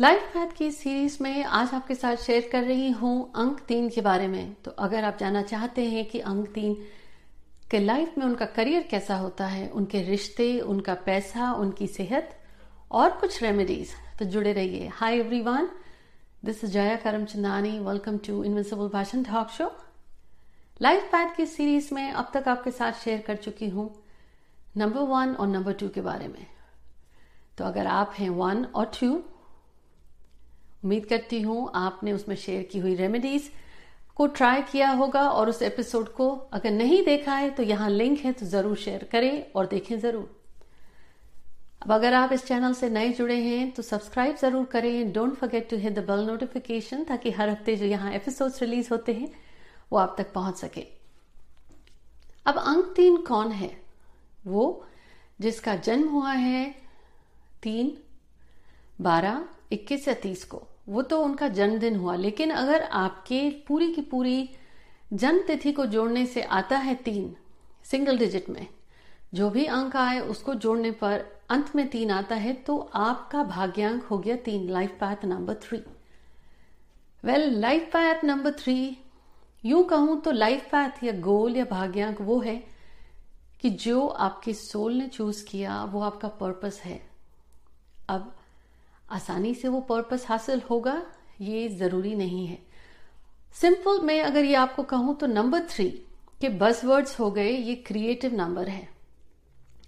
Life math की series में आज आपके साथ शेयर कर रही हूँ अंक तीन के बारे में। तो अगर आप जानना चाहते हैं कि अंक तीन के लाइफ में उनका करियर कैसा होता है, उनके रिश्ते, उनका पैसा, उनकी सेहत और कुछ रेमेडीज तो जुड़े रहिए। Hi everyone this is Jaya Karamchandani welcome to invisible भाषण टॉक शो लाइफ पैथ की सीरीज़ में अब तक आपके साथ शेयर कर चुकी हूँ नंबर वन और नंबर टू के बारे में। तो अगर आप हैं वन और टू उम्मीद करती हूँ आपने उसमें शेयर की हुई रेमेडीज को ट्राई किया होगा और उस एपिसोड को अगर नहीं देखा है तो यहाँ लिंक है तो ज़रूर शेयर करें और देखें ज़रूर। अब अगर आप इस चैनल से नए जुड़े हैं तो सब्सक्राइब ज़रूर करें। Don't forget to hit the bell notification ताकि हर हफ़्ते जो यहाँ एपिसोड्स रिलीज़ होते हैं, वो आप तक पहुँच सके। अब अंक तीन कौन है? वो जिसका जन्म हुआ है तीन, बारह इक्कीस या तीस को। वो तो उनका जन्मदिन हुआ, लेकिन अगर आपके पूरी की पूरी जन्म तिथि को जोड़ने से आता है तीन सिंगल डिजिट में, जो भी अंक आए उसको जोड़ने पर अंत में तीन आता है तो आपका भाग्यांक हो गया तीन life path number three well life path number three यूँ कहूँ तो लाइफ पैथ या गोल या भाग्यांक वो है कि जो आपके सोल ने चूज़ किया, वो आपका पर्पस है। अब आसानी से वो पर्पस हासिल होगा, ये ज़रूरी नहीं है। सिंपल मैं अगर ये आपको कहूँ तो नंबर थ्री के बस वर्ड्स हो गए, ये क्रिएटिव नंबर है।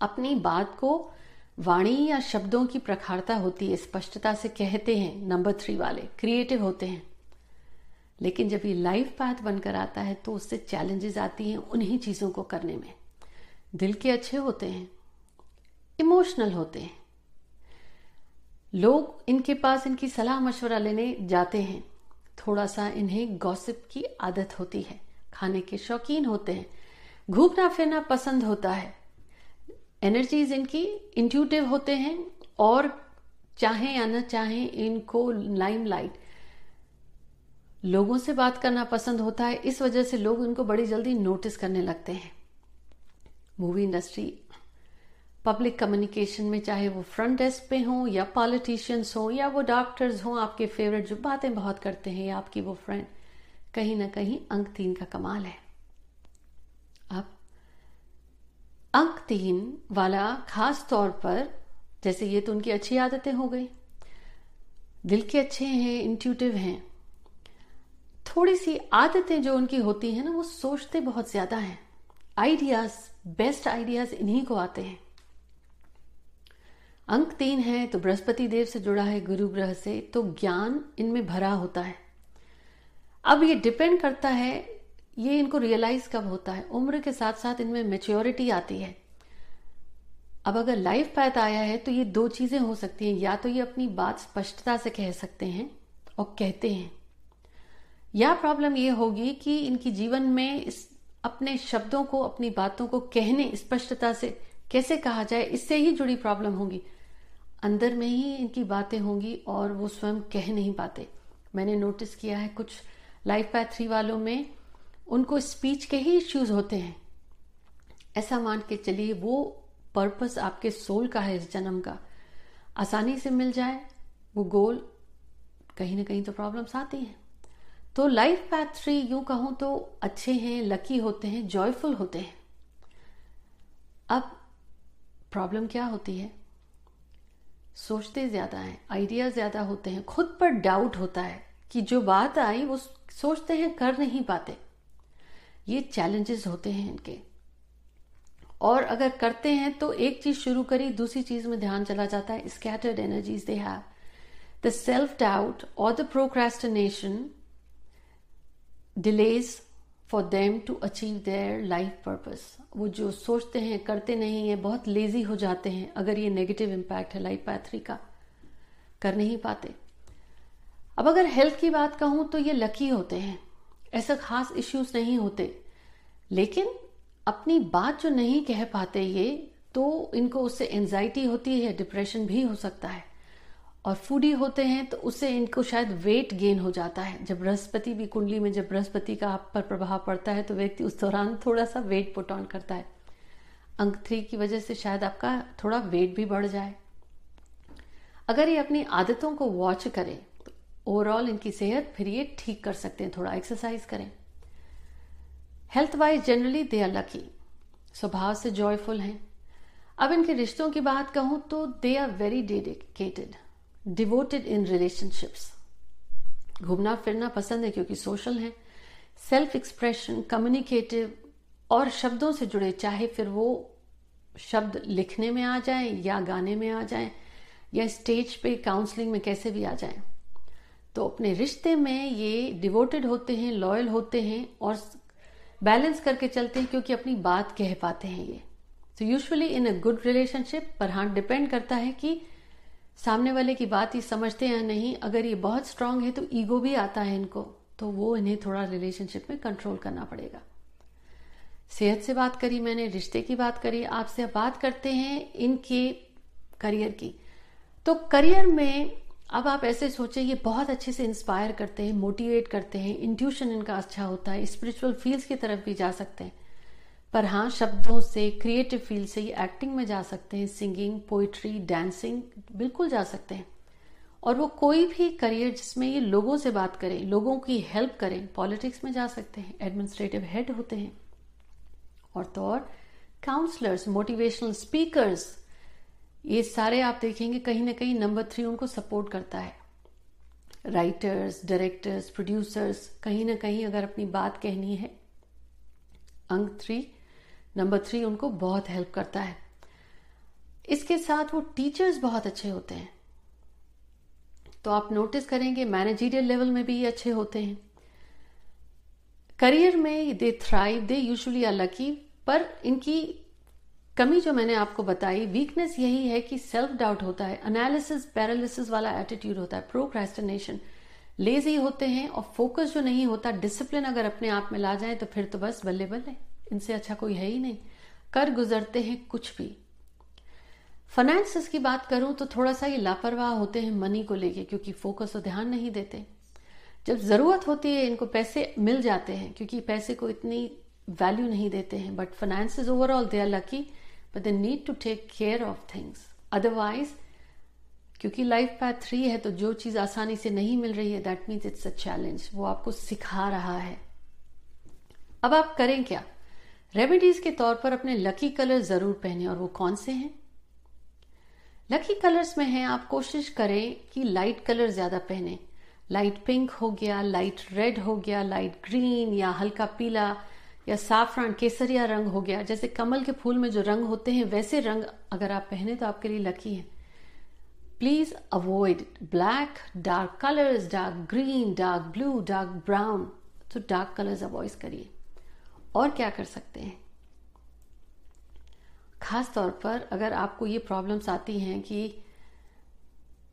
अपनी बात को वाणी या शब्दों की प्रखारता होती है, स्पष्टता से कहते हैं नंबर थ्री वाले क्रिएटिव होते हैं। लेकिन जब ये लाइफ पाथ बनकर आता है तो उससे चैलेंजेस आती हैं उन्हीं चीज़ों को करने में। दिल के अच्छे होते हैं इमोशनल होते हैं। लोग इनके पास इनकी सलाह मशवरा लेने जाते हैं। थोड़ा सा इन्हें गॉसिप की आदत होती है। खाने के शौकीन होते हैं। घूमना फिरना पसंद होता है। एनर्जीज इनकी इंट्यूटिव होते हैं और चाहे या न चाहे इनको लाइमलाइट लोगों से बात करना पसंद होता है। इस वजह से लोग इनको बड़ी जल्दी नोटिस करने लगते हैं। मूवी इंडस्ट्री पब्लिक कम्युनिकेशन में, चाहे वो फ्रंट डेस्क पे हों या पॉलिटिशियंस हों या वो डॉक्टर्स हों, आपके फेवरेट जो बातें बहुत करते हैं या आपकी वो फ्रेंड कहीं ना कहीं अंक तीन का कमाल है। अब, अंक तीन वाला खास तौर पर, जैसे ये तो उनकी अच्छी आदतें हो गई। दिल के अच्छे हैं इंट्यूटिव हैं। थोड़ी सी आदतें जो उनकी होती हैं ना, वो सोचते बहुत ज़्यादा हैं। आइडियाज़ बेस्ट आइडियाज़ इन्हीं को आते हैं। अंक तीन है तो बृहस्पति देव से जुड़ा है गुरु ग्रह से तो ज्ञान इनमें भरा होता है। अब ये डिपेंड करता है, ये इनको रियलाइज़ कब होता है? उम्र के साथ साथ इनमें मेच्योरिटी आती है। अब अगर लाइफ पैथ आया है तो ये दो चीज़ें हो सकती हैं। या तो ये अपनी बात स्पष्टता से कह सकते हैं और कहते हैं। या प्रॉब्लम ये होगी कि इनकी जीवन में इस अपने शब्दों को, अपनी बातों को कहने स्पष्टता से कैसे कहा जाए, इससे ही जुड़ी प्रॉब्लम होगी। अंदर में ही इनकी बातें होंगी और वो स्वयं कह नहीं पाते। मैंने नोटिस किया है कुछ लाइफ पैथ थ्री वालों में उनको स्पीच के ही इश्यूज़ होते हैं। ऐसा मान के चलिए वो पर्पस आपके सोल का है इस जन्म का। आसानी से मिल जाए, वो गोल कहीं ना कहीं तो प्रॉब्लम्स आती हैं। तो लाइफ पैथ थ्री यूँ कहूँ तो अच्छे हैं लकी होते हैं जॉयफुल होते हैं। अब प्रॉब्लम क्या होती है? सोचते ज़्यादा हैं आइडिया ज़्यादा होते हैं, खुद पर डाउट होता है कि जो बात आई वो सोचते हैं, कर नहीं पाते। ये चैलेंजेस होते हैं इनके। और अगर करते हैं तो एक चीज़ शुरू करी, दूसरी चीज़ में ध्यान चला जाता है scattered energies they have the self doubt और the procrastination delays for them to achieve their life purpose वो जो सोचते हैं, करते नहीं है, बहुत लेजी हो जाते हैं, अगर ये नेगेटिव इम्पैक्ट है लाइफ पैथरी का। कर नहीं पाते। अब अगर हेल्थ की बात कहूँ तो ये लकी होते हैं। ऐसा खास इश्यूज़ नहीं होते। लेकिन अपनी बात जो नहीं कह पाते ये तो इनको उससे एंजाइटी होती है डिप्रेशन भी हो सकता है। और फूडी होते हैं तो उससे इनको शायद वेट गेन हो जाता है। जब बृहस्पति भी कुंडली में, जब बृहस्पति का आप पर प्रभाव पड़ता है तो व्यक्ति उस दौरान थोड़ा सा वेट पुट ऑन करता है। अंक थ्री की वजह से शायद आपका थोड़ा वेट भी बढ़ जाए। अगर ये अपनी आदतों को वॉच करें तो ओवरऑल इनकी सेहत फिर ये ठीक कर सकते हैं, थोड़ा एक्सरसाइज करें। Health wise generally they are lucky स्वभाव से जॉयफुल हैं। अब इनके रिश्तों की बात कहूँ तो they are very dedicated devoted in relationships घूमना, फिरना पसंद है क्योंकि सोशल है। सेल्फ एक्सप्रेशन कम्युनिकेटिव और शब्दों से जुड़े, चाहे फिर वो शब्द लिखने में आ जाए या गाने में आ जाए या स्टेज पे काउंसलिंग में कैसे भी आ जाए। तो अपने रिश्ते में ये डिवोटेड होते हैं लॉयल होते हैं और बैलेंस करके चलते हैं क्योंकि अपनी बात कह पाते हैं ये। तो usually in a good relationship पर हाँ डिपेंड करता है कि सामने वाले की बात ही समझते हैं, नहीं, अगर ये बहुत स्ट्रांग है तो ईगो भी आता है इनको तो वो इन्हें थोड़ा रिलेशनशिप में कंट्रोल करना पड़ेगा। सेहत से बात करी मैंने, रिश्ते की बात करी, आपसे बात करते हैं इनके करियर की। तो करियर में अब आप ऐसे सोचें, ये बहुत अच्छे से इंस्पायर करते हैं मोटिवेट करते हैं इंट्यूशन इनका अच्छा होता है स्पिरिचुअल फील्ड्स की तरफ़ भी जा सकते हैं। पर हाँ शब्दों से क्रिएटिव फ़ील्ड से ये एक्टिंग में जा सकते हैं सिंगिंग पोइट्री डांसिंग बिल्कुल जा सकते हैं। और वो कोई भी करियर जिसमें ये लोगों से बात करें, लोगों की हेल्प करें पॉलिटिक्स में जा सकते हैं एडमिनिस्ट्रेटिव हेड होते हैं। और तो और काउंसलर्स मोटिवेशनल स्पीकर्स ये सारे आप देखेंगे कहीं ना कहीं नंबर थ्री उनको सपोर्ट करता है। राइटर्स डायरेक्टर्स प्रोड्यूसर्स कहीं ना कहीं अगर अपनी बात कहनी है, अंक थ्री नंबर थ्री उनको बहुत हेल्प करता है। इसके साथ वो टीचर्स बहुत अच्छे होते हैं। तो आप नोटिस करेंगे मैनेजीरियल लेवल में भी ये अच्छे होते हैं। करियर में they thrive they usually are lucky पर इनकी कमी जो मैंने आपको बताई वीकनेस यही है कि सेल्फ डाउट होता है एनालिसिस पैरालिसिस वाला एटीट्यूड होता है प्रोक्रेस्टिनेशन लेजी होते हैं और फोकस जो नहीं होता डिसिप्लिन अगर अपने आप में ला जाए तो फिर तो बस बल्ले बल्ले इनसे अच्छा कोई है ही नहीं। कर गुजरते हैं कुछ भी। फाइनेंसिस की बात करूँ तो थोड़ा सा ये लापरवाह होते हैं मनी को लेके, क्योंकि फोकस और ध्यान नहीं देते। जब ज़रूरत होती है, इनको पैसे मिल जाते हैं, क्योंकि पैसे को इतनी वैल्यू नहीं देते हैं। But finance overall they are lucky but they need to take care of things otherwise क्योंकि लाइफ पैथ थ्री है तो जो चीज़ आसानी से नहीं मिल रही है that means it's a challenge वो आपको सिखा रहा है। अब आप करें क्या? रेमेडीज के तौर पर अपने लकी कलर ज़रूर पहने, और वो कौन से हैं? लकी कलर्स में है, आप कोशिश करें कि लाइट कलर ज़्यादा पहने। लाइट पिंक हो गया लाइट रेड हो गया लाइट ग्रीन या हल्का पीला, या साफरान केसरिया रंग हो गया। जैसे कमल के फूल में जो रंग होते हैं, वैसे रंग अगर आप पहने तो आपके लिए लकी है। Please avoid black dark colours dark green dark blue dark brown तो डार्क कलर्स अवॉइड करिए। और क्या कर सकते हैं? खास तौर पर अगर आपको ये प्रॉब्लम्स आती हैं कि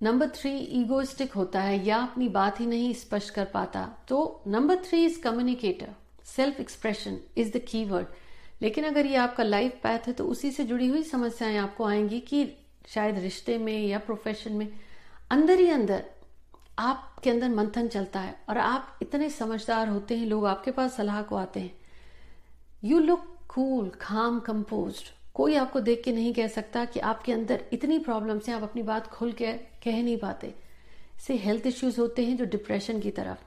नंबर थ्री ईगोइस्टिक होता है या अपनी बात ही नहीं स्पष्ट कर पाता तो number three is communicator self expression is the key word लेकिन अगर ये आपका लाइफ पैथ है तो उसी से जुड़ी हुई समस्याएँ आपको आएँगी कि शायद रिश्ते में या प्रोफेशन में अंदर ही अंदर आपके अंदर मंथन चलता है और आप इतने समझदार होते हैं, लोग आपके पास सलाह को आते हैं। You look cool calm compose कोई आपको देख के नहीं कह सकता कि आपके अंदर इतनी प्रॉब्लम्स हैं, आप अपनी बात खुल के कह नहीं पाते। से हेल्थ इश्यूज़ होते हैं जो डिप्रेशन की तरफ़।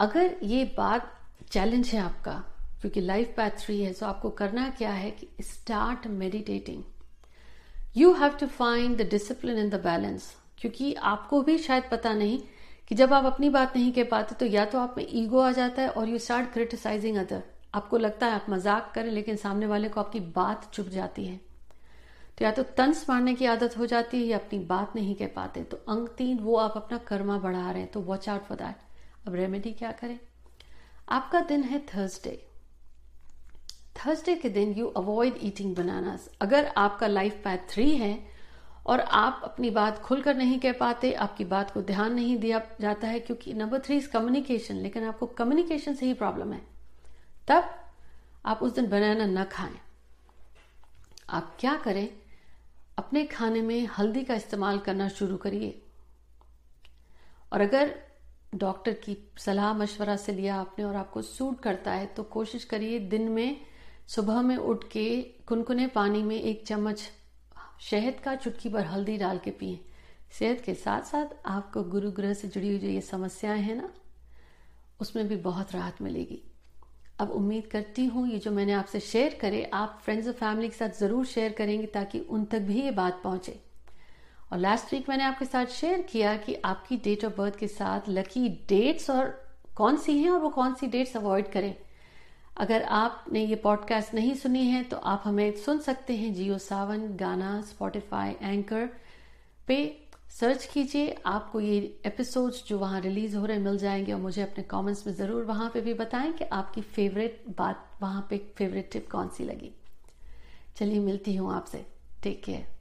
अगर ये बात चैलेंज है आपका, क्योंकि लाइफ पैथ थ्री है तो आपको करना क्या है कि start meditating you have to find the discipline in the balance क्योंकि आपको भी शायद पता नहीं कि जब आप अपनी बात नहीं कह पाते तो या तो आप में ईगो आ जाता है और यू स्टार्ट क्रिटिसाइजिंग अदर आपको लगता है आप मज़ाक करें, लेकिन सामने वाले को आपकी बात चुप जाती है। तो या तो तंस मारने की आदत हो जाती है या अपनी बात नहीं कह पाते। तो अंक तीन, वो आप अपना कर्मा बढ़ा रहे हैं तो वॉच आउट फॉर दैट अब रेमेडी क्या करें? आपका दिन है थर्सडे थर्सडे के दिन यू अवॉइड ईटिंग बनानास अगर आपका लाइफ पैथ थ्री है और आप अपनी बात खुलकर नहीं कह पाते, आपकी बात को ध्यान नहीं दिया जाता है, क्योंकि नंबर थ्री इज़ कम्युनिकेशन लेकिन आपको कम्युनिकेशन से ही प्रॉब्लम है। तब आप उस दिन बनाना न खाएँ। आप क्या करें? अपने खाने में हल्दी का इस्तेमाल करना शुरू करिए। और अगर डॉक्टर की सलाह, मशवरा से लिया आपने और आपको सूट करता है तो कोशिश करिए दिन में सुबह में उठ के कुनकुने पानी में एक चम्मच शहद का चुटकी पर हल्दी डाल के पिए। सेहत के साथ साथ आपको गुरु ग्रह से जुड़ी हुई जो ये समस्याएँ हैं ना, उसमें भी बहुत राहत मिलेगी। अब उम्मीद करती हूँ ये जो मैंने आपसे शेयर करे, आप फ्रेंड्स और फैमिली के साथ ज़रूर शेयर करेंगे ताकि उन तक भी ये बात पहुँचे। और लास्ट वीक मैंने आपके साथ शेयर किया कि आपकी डेट ऑफ़ बर्थ के साथ लकी डेट्स और कौन सी हैं और वो कौन सी डेट्स अवॉइड करें। अगर आपने ये पॉडकास्ट नहीं सुनी है तो आप हमें सुन सकते हैं जियो सावन, गाना स्पॉटिफाई एंकर पे। सर्च कीजिए, आपको ये एपिसोड्स जो वहाँ रिलीज़ हो रहे मिल जाएँगे और मुझे अपने कमेंट्स में ज़रूर वहाँ पे भी बताएँ कि आपकी फेवरेट बात, वहाँ पे फेवरेट टिप कौन सी लगी। चलिए, मिलती हूँ आपसे। Take care